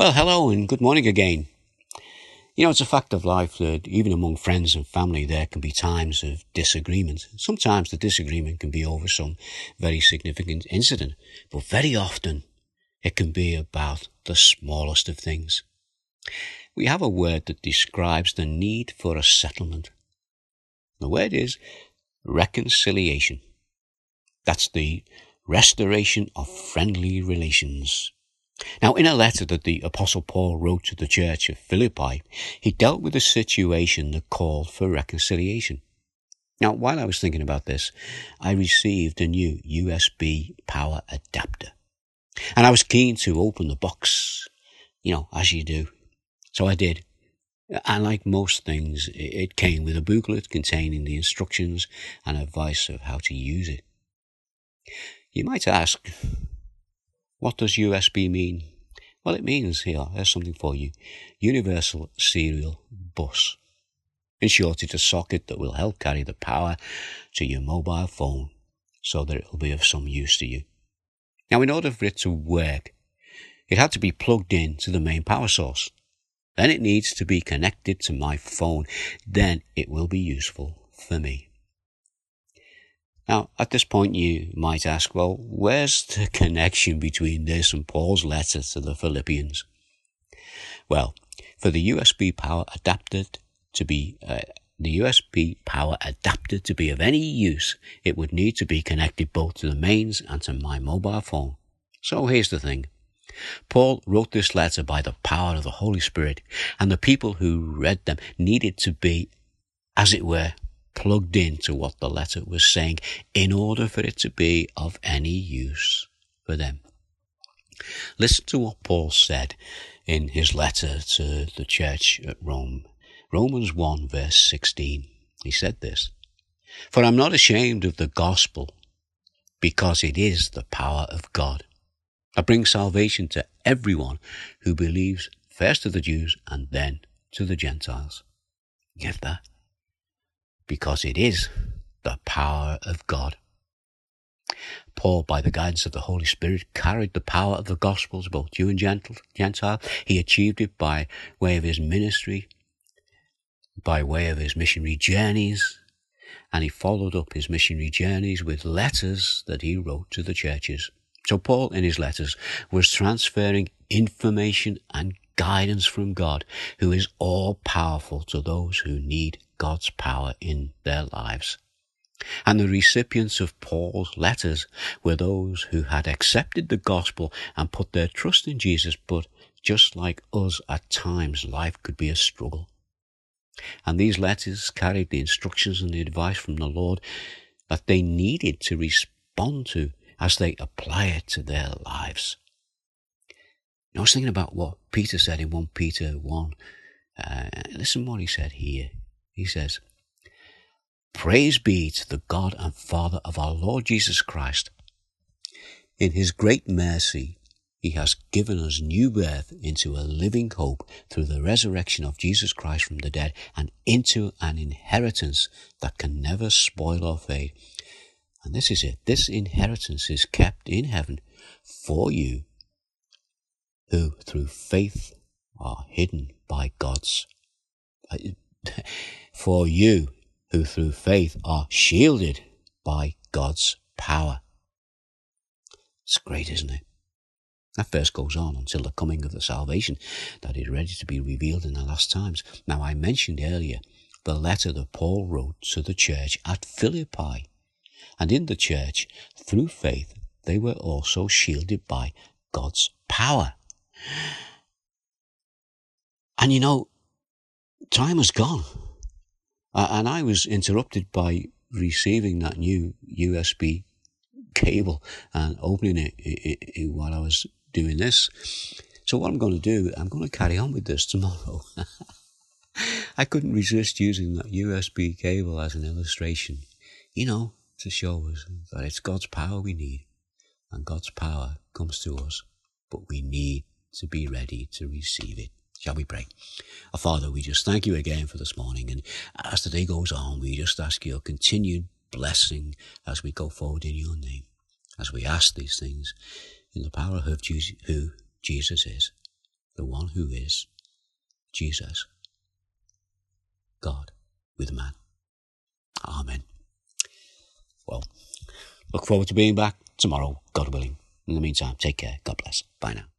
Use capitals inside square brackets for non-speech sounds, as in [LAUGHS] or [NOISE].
Well, hello and good morning again. You know, it's a fact of life that even among friends and family, there can be times of disagreement. Sometimes the disagreement can be over some very significant incident, but very often it can be about the smallest of things. We have a word that describes the need for a settlement. The word is reconciliation. That's the restoration of friendly relations. Now, in a letter that the Apostle Paul wrote to the church of Philippi, he dealt with a situation that called for reconciliation. Now, while I was thinking about this, I received a new USB power adapter. And I was keen to open the box, you know, as you do. So I did. And like most things, it came with a booklet containing the instructions and advice of how to use it. You might ask, what does USB mean? Well, it means here, there's something for you Universal Serial Bus. In short, it's a socket that will help carry the power to your mobile phone so that it will be of some use to you. Now, in order for it to work, it had to be plugged in to the main power source. Then it needs to be connected to my phone. Then it will be useful for me. Now, at this point, you might ask, well, where's the [LAUGHS] connection between this and Paul's letter to the Philippians? Well, for the USB power adapter to be uh, the USB power adapter to be of any use, it would need to be connected both to the mains and to my mobile phone. So here's the thing. Paul wrote this letter by the power of the Holy Spirit, and the people who read them needed to be, as it were, plugged into what the letter was saying in order for it to be of any use for them. Listen to what Paul said in his letter to the church at Rome. Romans 1 verse 16. He said this, For I'm not ashamed of the gospel because it is the power of God. I bring salvation to everyone who believes, first to the Jews and then to the Gentiles. Get that? Because it is the power of God. Paul, by the guidance of the Holy Spirit, carried the power of the gospel to both Jew and Gentile. He achieved it by way of his ministry, by way of his missionary journeys, and he followed up his missionary journeys with letters that he wrote to the churches. So Paul, in his letters, was transferring information and guidance from God, who is all powerful to those who need God's power in their lives. And the recipients of Paul's letters were those who had accepted the gospel and put their trust in Jesus, but just like us, at times life could be a struggle. And these letters carried the instructions and the advice from the Lord that they needed to respond to as they apply it to their lives. I was thinking about what Peter said in 1 Peter 1. Uh, listen what he said here. He says, Praise be to the God and Father of our Lord Jesus Christ. In his great mercy, he has given us new birth into a living hope through the resurrection of Jesus Christ from the dead and into an inheritance that can never spoil or fade. And this is it. This inheritance is kept in heaven for you who through faith are hidden by God's [LAUGHS] for you who through faith are shielded by God's power. It's great, isn't it? That verse goes on until the coming of the salvation that is ready to be revealed in the last times. Now, I mentioned earlier the letter that Paul wrote to the church at Philippi. And in the church, through faith, they were also shielded by God's power. And you know, time has gone. Uh, and I was interrupted by receiving that new USB cable and opening it, it, it, while I was doing this. So what I'm going to do, I'm going to carry on with this tomorrow. [LAUGHS] I couldn't resist using that USB cable as an illustration, you know, to show us that it's God's power we need. And God's power comes to us, but we need to be ready to receive it. Shall we pray? Our Father, we just thank you again for this morning. And as the day goes on, we just ask your continued blessing as we go forward in your name. As we ask these things in the power of Jesus, who Jesus is, the one who is Jesus, God with man. Amen. Well, look forward to being back tomorrow, God willing. In the meantime, take care. God bless. Bye now.